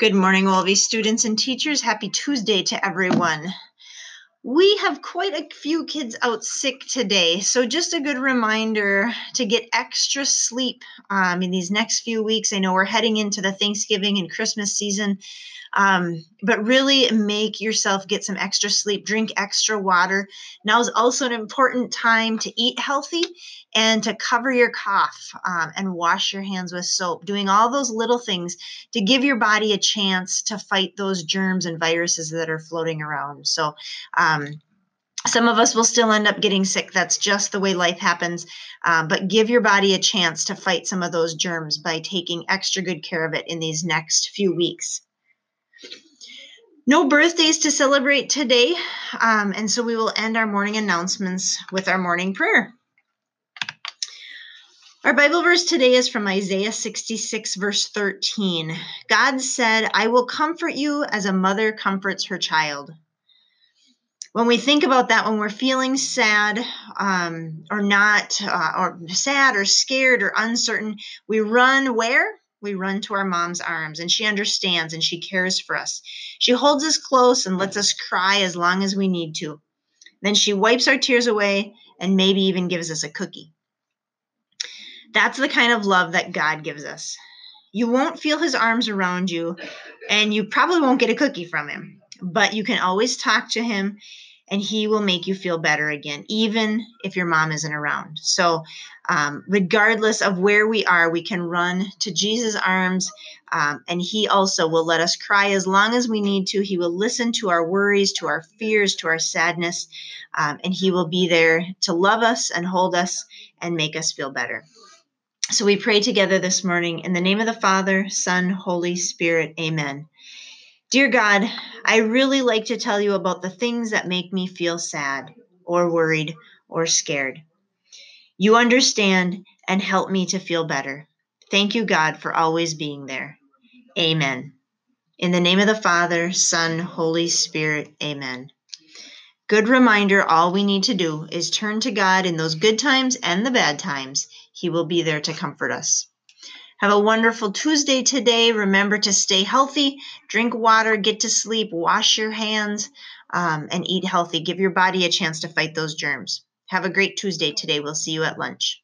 Good morning, all of these students and teachers. Happy Tuesday to everyone. We have quite a few kids out sick today, so just a good reminder to get extra sleep um, in these next few weeks. I know we're heading into the Thanksgiving and Christmas season, um, but really make yourself get some extra sleep, drink extra water. Now is also an important time to eat healthy and to cover your cough um, and wash your hands with soap, doing all those little things to give your body a chance to fight those germs and viruses that are floating around. So, um, some of us will still end up getting sick. That's just the way life happens. Um, but give your body a chance to fight some of those germs by taking extra good care of it in these next few weeks. No birthdays to celebrate today. Um, and so we will end our morning announcements with our morning prayer. Our Bible verse today is from Isaiah 66, verse 13. God said, I will comfort you as a mother comforts her child. When we think about that, when we're feeling sad um, or not, uh, or sad or scared or uncertain, we run where? We run to our mom's arms, and she understands and she cares for us. She holds us close and lets us cry as long as we need to. Then she wipes our tears away and maybe even gives us a cookie. That's the kind of love that God gives us. You won't feel his arms around you, and you probably won't get a cookie from him, but you can always talk to him and he will make you feel better again, even if your mom isn't around. So, um, regardless of where we are, we can run to Jesus' arms, um, and he also will let us cry as long as we need to. He will listen to our worries, to our fears, to our sadness, um, and he will be there to love us and hold us and make us feel better. So we pray together this morning in the name of the Father, Son, Holy Spirit. Amen. Dear God, I really like to tell you about the things that make me feel sad or worried or scared. You understand and help me to feel better. Thank you, God, for always being there. Amen. In the name of the Father, Son, Holy Spirit. Amen. Good reminder all we need to do is turn to God in those good times and the bad times. He will be there to comfort us. Have a wonderful Tuesday today. Remember to stay healthy, drink water, get to sleep, wash your hands, um, and eat healthy. Give your body a chance to fight those germs. Have a great Tuesday today. We'll see you at lunch.